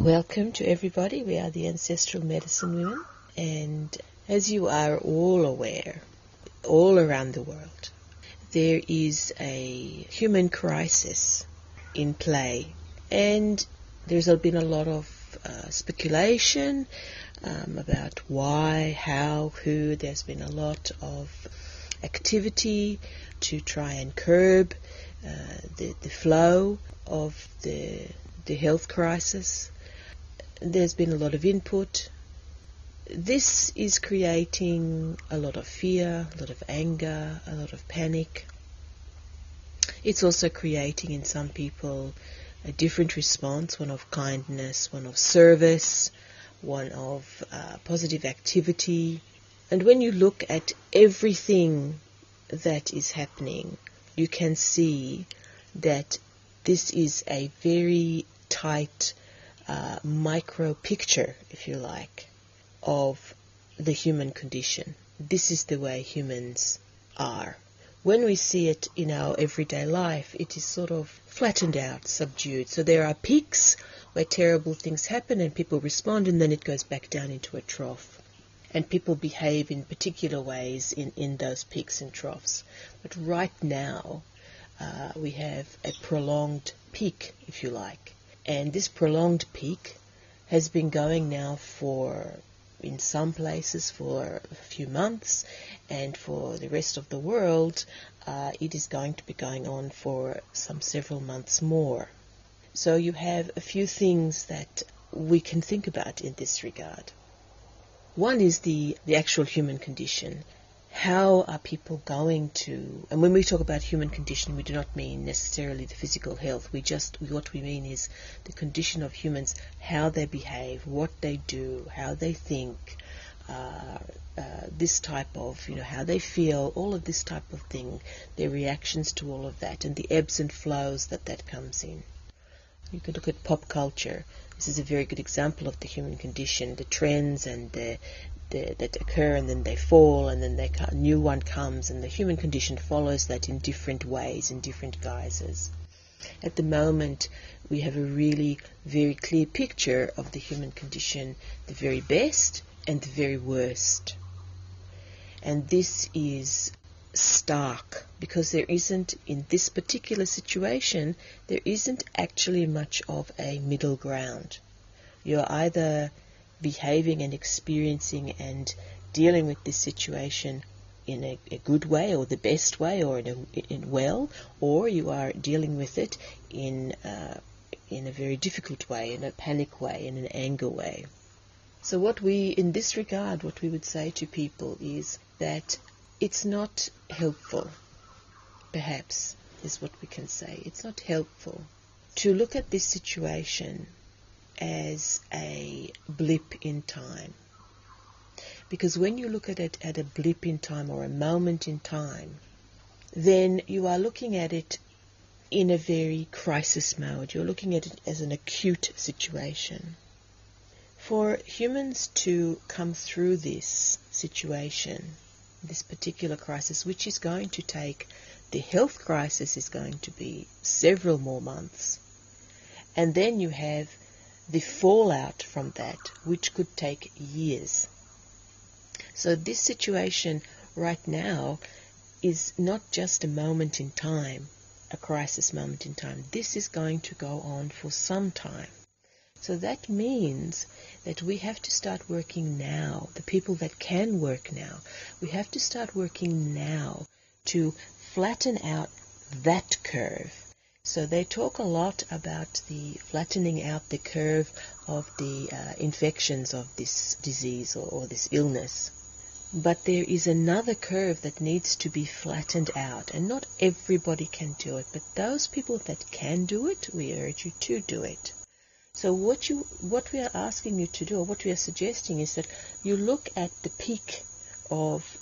Welcome to everybody. We are the Ancestral Medicine Women, and as you are all aware, all around the world, there is a human crisis in play, and there's been a lot of uh, speculation um, about why, how, who. There's been a lot of activity to try and curb uh, the, the flow of the, the health crisis. There's been a lot of input. This is creating a lot of fear, a lot of anger, a lot of panic. It's also creating in some people a different response, one of kindness, one of service, one of uh, positive activity. And when you look at everything that is happening, you can see that this is a very tight uh, micro picture, if you like, of the human condition. This is the way humans are. When we see it in our everyday life, it is sort of flattened out, subdued. So there are peaks where terrible things happen and people respond, and then it goes back down into a trough. And people behave in particular ways in, in those peaks and troughs. But right now, uh, we have a prolonged peak, if you like. And this prolonged peak has been going now for, in some places, for a few months, and for the rest of the world, uh, it is going to be going on for some several months more. So you have a few things that we can think about in this regard. One is the, the actual human condition. How are people going to, and when we talk about human condition, we do not mean necessarily the physical health. We just, what we mean is the condition of humans, how they behave, what they do, how they think, uh, uh, this type of, you know, how they feel, all of this type of thing, their reactions to all of that, and the ebbs and flows that that comes in. You can look at pop culture. This is a very good example of the human condition, the trends and the, the, that occur and then they fall and then they, a new one comes and the human condition follows that in different ways, in different guises. At the moment, we have a really very clear picture of the human condition, the very best and the very worst. And this is stark because there isn't, in this particular situation, there isn't actually much of a middle ground. You're either behaving and experiencing and dealing with this situation in a, a good way or the best way or in, a, in well, or you are dealing with it in uh, in a very difficult way, in a panic way, in an anger way. So what we, in this regard, what we would say to people is that it's not helpful, perhaps, is what we can say. It's not helpful to look at this situation as a blip in time. Because when you look at it at a blip in time or a moment in time, then you are looking at it in a very crisis mode. You're looking at it as an acute situation. For humans to come through this situation, this particular crisis, which is going to take, the health crisis is going to be several more months. And then you have the fallout from that, which could take years. So this situation right now is not just a moment in time, a crisis moment in time. This is going to go on for some time. So that means that we have to start working now. The people that can work now, we have to start working now to flatten out that curve. So they talk a lot about the flattening out the curve of the uh, infections of this disease or, or this illness. But there is another curve that needs to be flattened out, and not everybody can do it. But those people that can do it, we urge you to do it. So what you what we are asking you to do, or what we are suggesting, is that you look at the peak of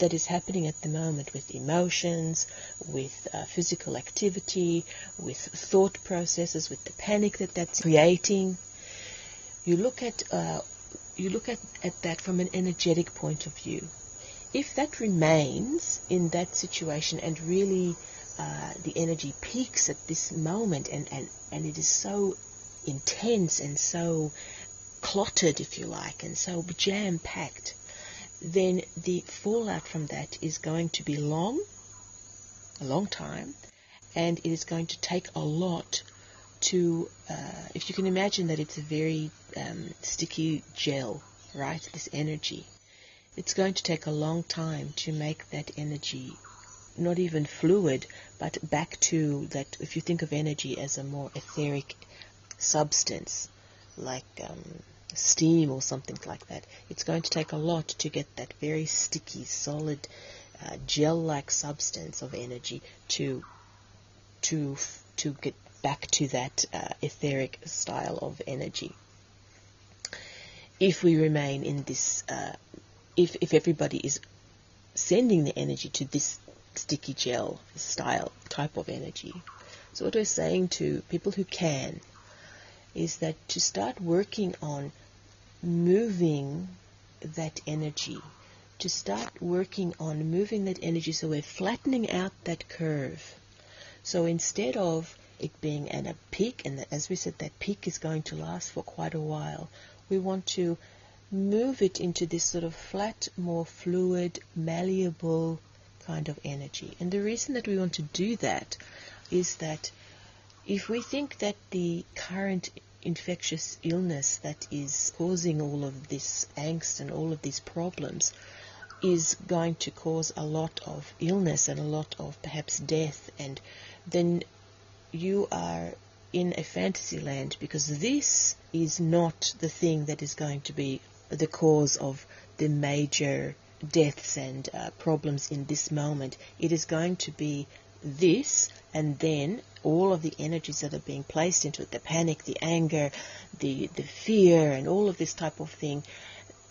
that is happening at the moment with emotions, with uh, physical activity, with thought processes, with the panic that that's creating. You look at uh, you look at, at that from an energetic point of view. If that remains in that situation and really uh, the energy peaks at this moment and, and, and it is so intense and so clotted, if you like, and so jam packed, then the fallout from that is going to be long, a long time, and it is going to take a lot to, uh, if you can imagine that it's a very um, sticky gel, right? This energy. It's going to take a long time to make that energy not even fluid, but back to that. If you think of energy as a more etheric substance, like um, steam or something like that, it's going to take a lot to get that very sticky, solid, uh, gel-like substance of energy to to to get back to that uh, etheric style of energy. If we remain in this, uh, if if everybody is sending the energy to this sticky gel style type of energy. So what we're saying to people who can is that to start working on moving that energy, to start working on moving that energy so we're flattening out that curve. So instead of it being at a peak, and as we said, that peak is going to last for quite a while, we want to move it into this sort of flat, more fluid, malleable kind of energy. And the reason that we want to do that is that if we think that the current infectious illness that is causing all of this angst and all of these problems is going to cause a lot of illness and a lot of perhaps death, and then you are in a fantasy land because this is not the thing that is going to be the cause of the major deaths and uh, problems in this moment. It is going to be this and then all of the energies that are being placed into it, the panic, the anger, the, the fear, and all of this type of thing,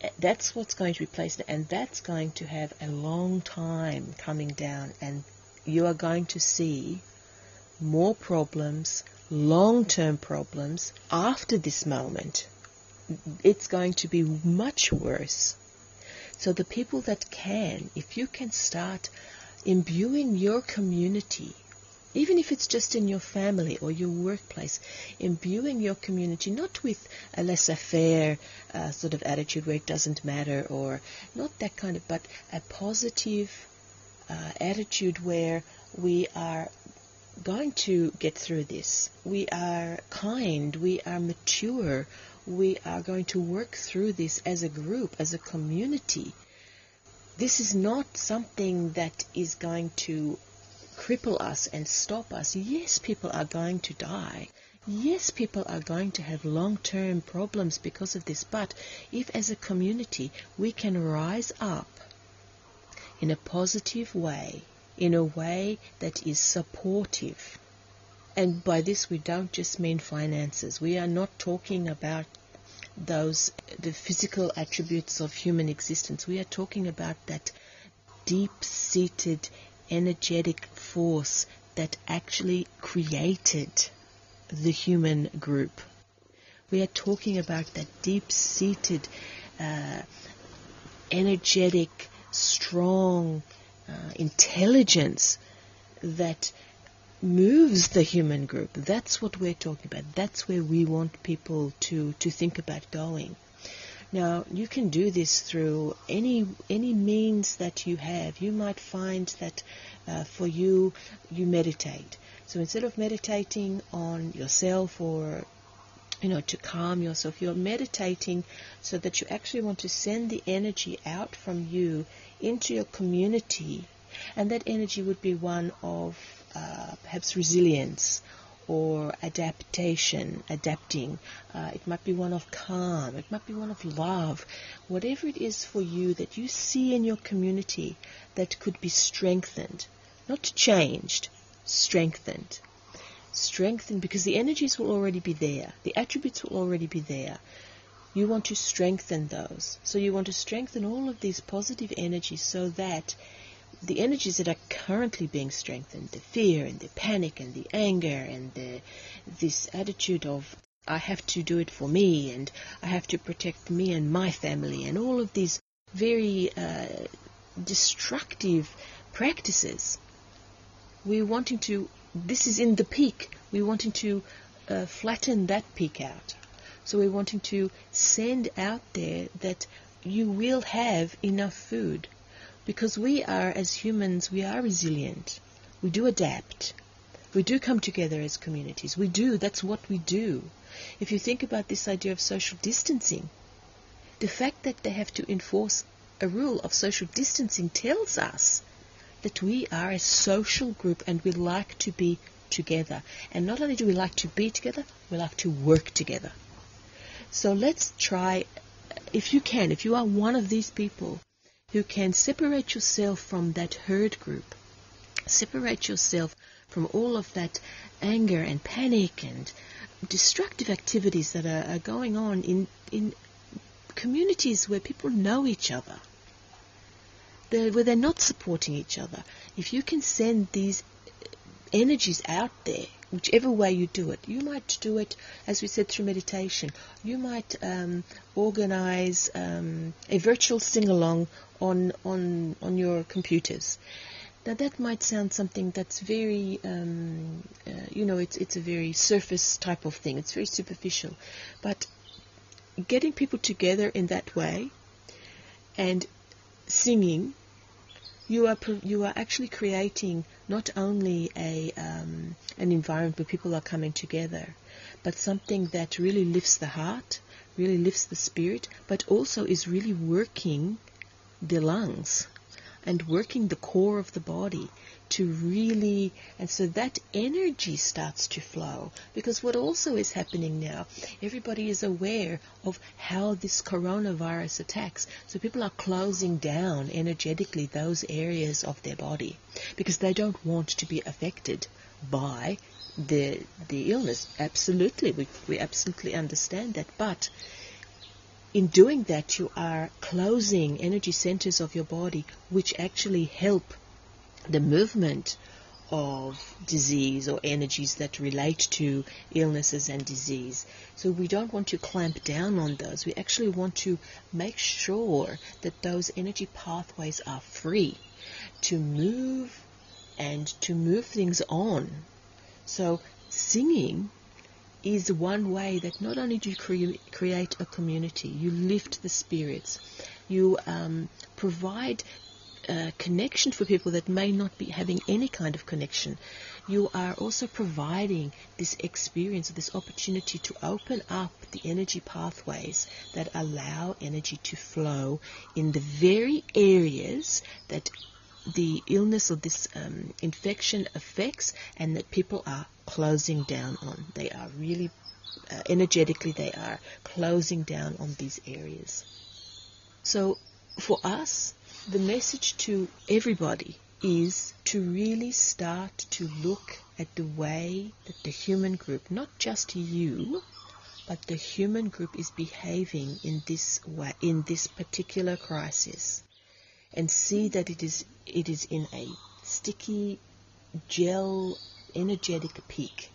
eh, that's what's going to be placed, and that's going to have a long time coming down, and you are going to see more problems, long term problems after this moment. It's going to be much worse. So, the people that can, if you can start imbuing your community, even if it's just in your family or your workplace, imbuing your community not with a laissez faire uh, sort of attitude where it doesn't matter or not that kind of, but a positive uh, attitude where we are going to get through this. We are kind, we are mature, we are going to work through this as a group, as a community. This is not something that is going to cripple us and stop us. Yes, people are going to die. Yes, people are going to have long term problems because of this, but if as a community we can rise up in a positive way, in a way that is supportive, and by this we don't just mean finances, we are not talking about those the physical attributes of human existence. We are talking about that deep-seated energetic force that actually created the human group. We are talking about that deep-seated, uh, energetic, strong uh, intelligence that moves the human group. That's what we're talking about. That's where we want people to, to think about going. Now, you can do this through any any means that you have. You might find that uh, for you, you meditate. So instead of meditating on yourself or you know, to calm yourself. You're meditating so that you actually want to send the energy out from you into your community, and that energy would be one of uh, perhaps resilience or adaptation, adapting. Uh, it might be one of calm. It might be one of love. Whatever it is for you that you see in your community that could be strengthened, not changed, strengthened. Strengthened because the energies will already be there. The attributes will already be there. You want to strengthen those. So you want to strengthen all of these positive energies so that the energies that are currently being strengthened, the fear and the panic and the anger and the, this attitude of I have to do it for me and I have to protect me and my family and all of these very uh, destructive practices. We're wanting to, this is in the peak, we're wanting to uh, flatten that peak out. So we're wanting to send out there that you will have enough food because we are, as humans, we are resilient. We do adapt. We do come together as communities. We do. That's what we do. If you think about this idea of social distancing, the fact that they have to enforce a rule of social distancing tells us that we are a social group and we like to be together. And not only do we like to be together, we like to work together. So let's try, if you can, if you are one of these people who can separate yourself from that herd group, separate yourself from all of that anger and panic and destructive activities that are, are going on in, in communities where people know each other, they're, where they're not supporting each other. If you can send these energies out there, whichever way you do it. You might do it, as we said, through meditation. You might um, organize um, a virtual sing along on, on, on your computers. Now that might sound something that's very, um, uh, you know, it's it's a very surface type of thing. It's very superficial, but getting people together in that way and singing you are you are actually creating not only a um, an environment where people are coming together, but something that really lifts the heart, really lifts the spirit, but also is really working the lungs and working the core of the body to really, and so that energy starts to flow. Because what also is happening now, everybody is aware of how this coronavirus attacks. So people are closing down energetically those areas of their body because they don't want to be affected by the the illness. Absolutely, we we absolutely understand that, but in doing that, you are closing energy centers of your body, which actually help the movement of disease or energies that relate to illnesses and disease. So we don't want to clamp down on those. We actually want to make sure that those energy pathways are free to move and to move things on. So singing is one way that not only do you cre- create a community, you lift the spirits, you um, provide a connection for people that may not be having any kind of connection. You are also providing this experience, this opportunity to open up the energy pathways that allow energy to flow in the very areas that the illness or this um, infection affects and that people are closing down on. They are really, uh, energetically, they are closing down on these areas. So for us, the message to everybody is to really start to look at the way that the human group, not just you, but the human group is behaving in this way, in this particular crisis and see that it is it is in a sticky gel energetic peak.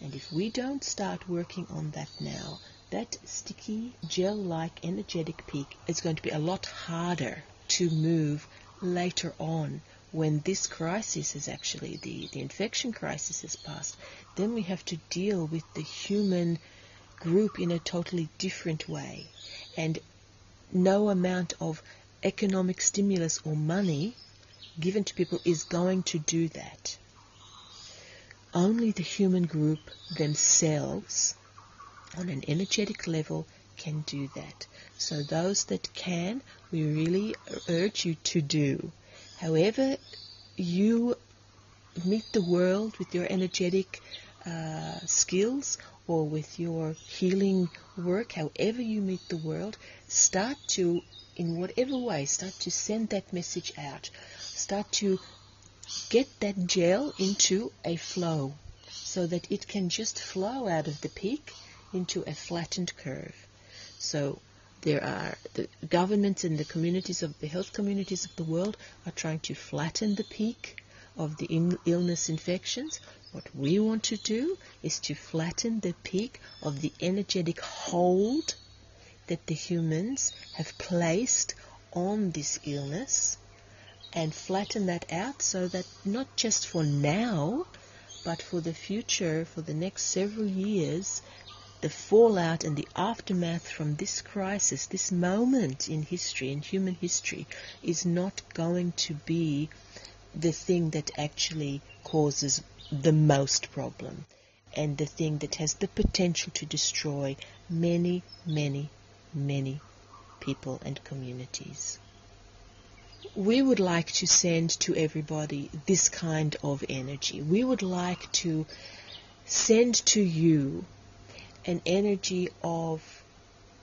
And if we don't start working on that now, that sticky gel-like energetic peak is going to be a lot harder to move later on when this crisis is actually the, the infection crisis has passed, then we have to deal with the human group in a totally different way. And no amount of economic stimulus or money given to people is going to do that. Only the human group themselves, on an energetic level, can do that. So those that can, we really urge you to do. However you meet the world with your energetic uh, skills or with your healing work, however you meet the world, start to in whatever way, start to send that message out. Start to get that gel into a flow so that it can just flow out of the peak into a flattened curve. So there are the governments and the communities of the health communities of the world are trying to flatten the peak of the in- illness infections. What we want to do is to flatten the peak of the energetic hold that the humans have placed on this illness and flatten that out so that not just for now, but for the future, for the next several years, the fallout and the aftermath from this crisis, this moment in history, in human history, is not going to be the thing that actually causes the most problem and the thing that has the potential to destroy many, many, many people and communities. We would like to send to everybody this kind of energy. We would like to send to you an energy of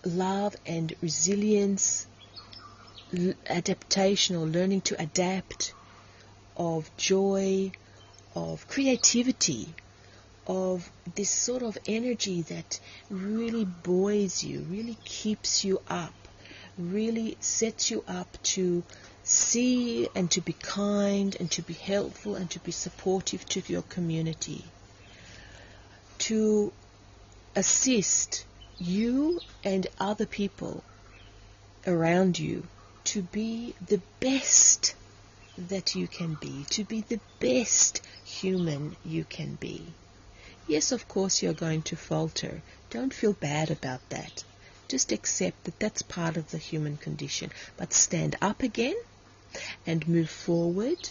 love and resilience, adaptation or learning to adapt, of joy, of creativity, of this sort of energy that really buoys you, really keeps you up, really sets you up to see and to be kind and to be helpful and to be supportive to your community. To assist you and other people around you to be the best that you can be, to be the best human you can be. Yes, of course, you're going to falter. Don't feel bad about that. Just accept that that's part of the human condition. But stand up again and move forward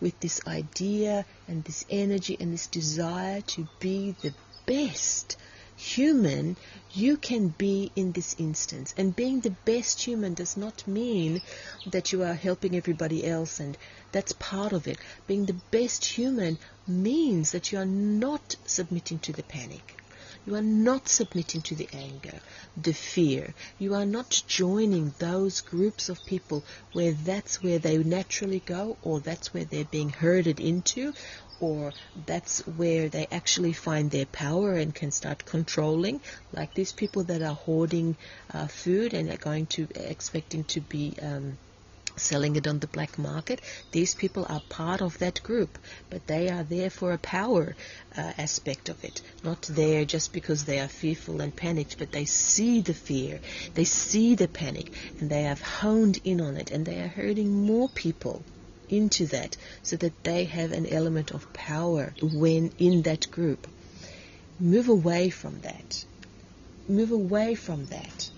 with this idea and this energy and this desire to be the best human you can be in this instance. And being the best human does not mean that you are helping everybody else, and that's part of it. Being the best human means that you are not submitting to the panic. You are not submitting to the anger, the fear. You are not joining those groups of people where that's where they naturally go or that's where they're being herded into or that's where they actually find their power and can start controlling. Like these people that are hoarding uh, food and are going to expecting to be um, selling it on the black market. These people are part of that group, but they are there for a power uh, aspect of it, not there just because they are fearful and panicked, but they see the fear, they see the panic, and they have honed in on it, and they are hurting more people into that so that they have an element of power when in that group. Move away from that. Move away from that.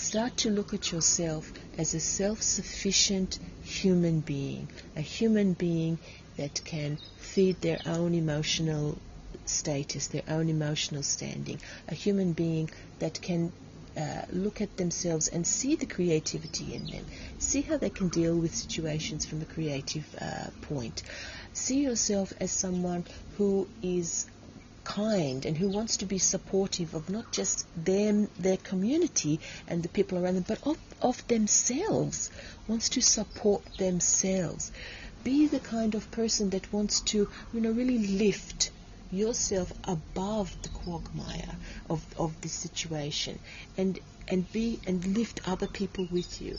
Start to look at yourself as a self sufficient human being, a human being that can feed their own emotional status, their own emotional standing, a human being that can uh, look at themselves and see the creativity in them. See how they can deal with situations from a creative uh, point. See yourself as someone who is kind and who wants to be supportive of not just them, their community and the people around them, but of, of themselves, wants to support themselves. Be the kind of person that wants to, you know, really lift yourself above the quagmire of, of this situation and and be and lift other people with you.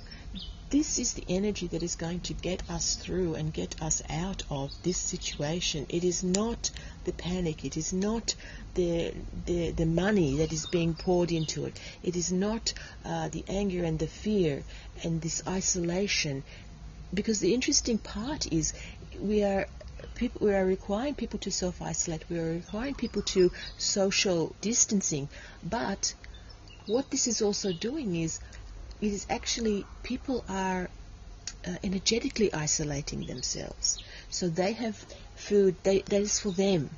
This is the energy that is going to get us through and get us out of this situation. It is not the panic. It is not the the, the money that is being poured into it. It is not uh, the anger and the fear and this isolation. Because the interesting part is we are people, we are requiring people to self-isolate. We are requiring people to social distancing. But what this is also doing is, it is actually people are uh, energetically isolating themselves. So they have food they, that is for them.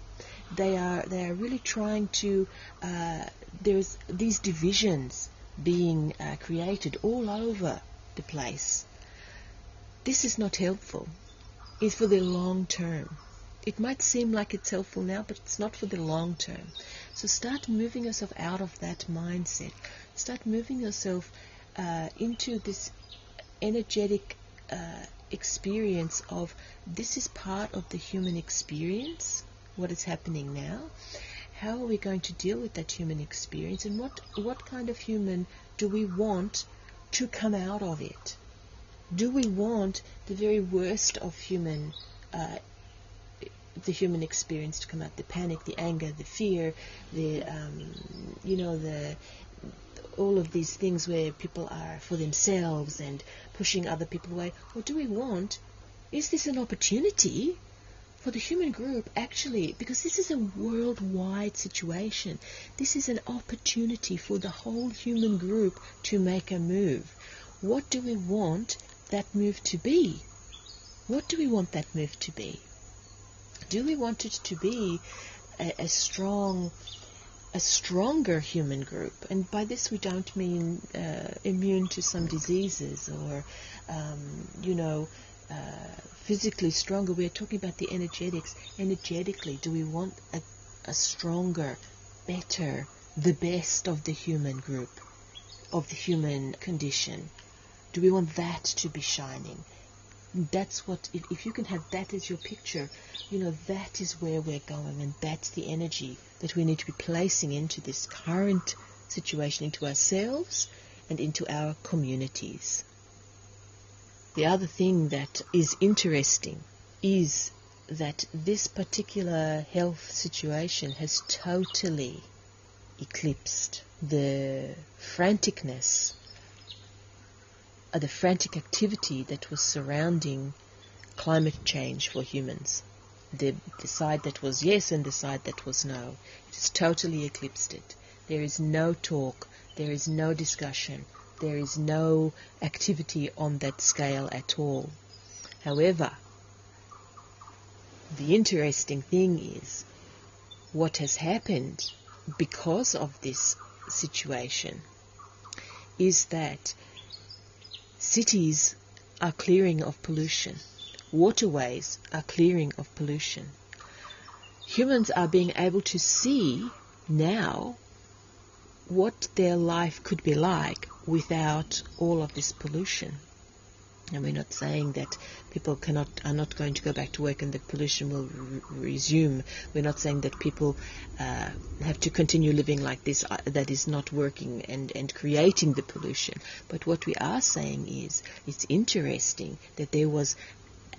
They are they are really trying to. Uh, there's these divisions being uh, created all over the place. This is not helpful is for the long term. It might seem like it's helpful now, but it's not for the long term. So start moving yourself out of that mindset. Start moving yourself uh, into this energetic uh, experience of this is part of the human experience, what is happening now. How are we going to deal with that human experience, and what what kind of human do we want to come out of it? Do we want the very worst of human uh, the human experience to come out? The panic the anger the fear the um, you know the all of these things where people are for themselves and pushing other people away. Or do we want? Is this an opportunity for the human group, actually, because this is a worldwide situation, this is an opportunity for the whole human group to make a move. What do we want that move to be? What do we want that move to be? Do we want it to be a, a strong, a stronger human group? And by this we don't mean uh, immune to some diseases or, um, you know, uh, physically stronger. We're talking about the energetics. Energetically, do we want a, a stronger, better, the best of the human group, of the human condition? Do we want that to be shining? That's what, if, if you can have that as your picture, you know, that is where we're going, and that's the energy that we need to be placing into this current situation, into ourselves and into our communities. The other thing that is interesting is that this particular health situation has totally eclipsed the franticness the frantic activity that was surrounding climate change for humans. The, the side that was yes and the side that was no. It has totally eclipsed it. There is no talk, there is no discussion, there is no activity on that scale at all. However, the interesting thing is what has happened because of this situation is that Cities are clearing of pollution. Waterways are clearing of pollution. Humans are being able to see now what their life could be like without all of this pollution. And we're not saying that people cannot are not going to go back to work and that pollution will re- resume. We're not saying that people uh, have to continue living like this uh, that is not working and, and creating the pollution. But what we are saying is it's interesting that there was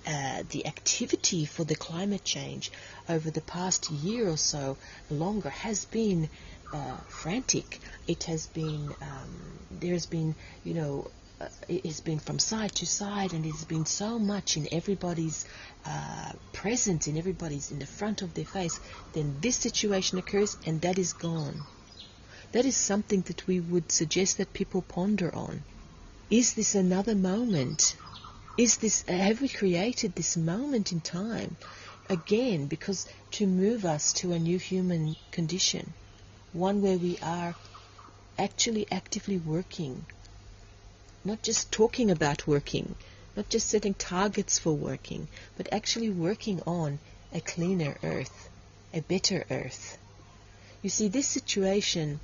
uh, the activity for the climate change over the past year or so longer has been uh, frantic. It has been um, there has been you know uh, has been from side to side and it's been so much in everybody's uh, presence, in everybody's in the front of their face, then this situation occurs and that is gone. That is something that we would suggest that people ponder on. Is this another moment? Is this have we created this moment in time again because to move us to a new human condition, one where we are actually actively working not just talking about working, not just setting targets for working, but actually working on a cleaner earth, a better earth. You see, this situation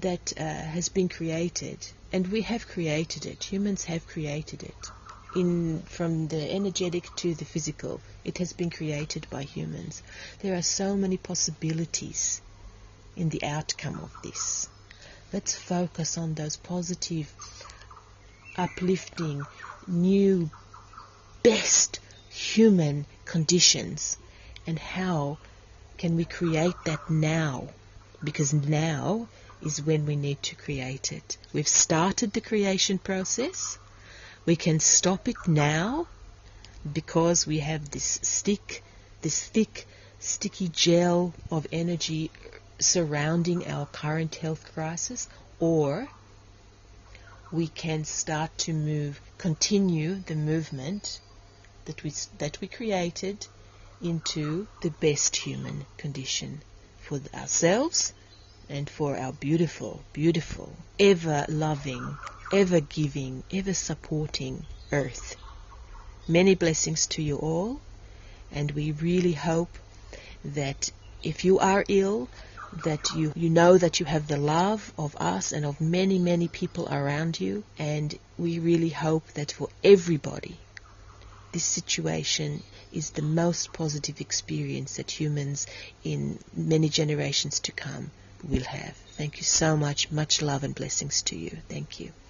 that uh, has been created, and we have created it, humans have created it, in from the energetic to the physical, it has been created by humans. There are so many possibilities in the outcome of this. Let's focus on those positive uplifting, new, best human conditions. And how can we create that now? Because now is when we need to create it. We've started the creation process. We can stop it now because we have this stick, this thick, sticky gel of energy surrounding our current health crisis, or we can start to move, continue the movement that we, that we created into the best human condition for ourselves and for our beautiful, beautiful, ever loving, ever giving, ever supporting earth. Many blessings to you all, and we really hope that if you are ill, that you, you know that you have the love of us and of many, many people around you. And we really hope that for everybody, this situation is the most positive experience that humans in many generations to come will have. Thank you so much. Much love and blessings to you. Thank you.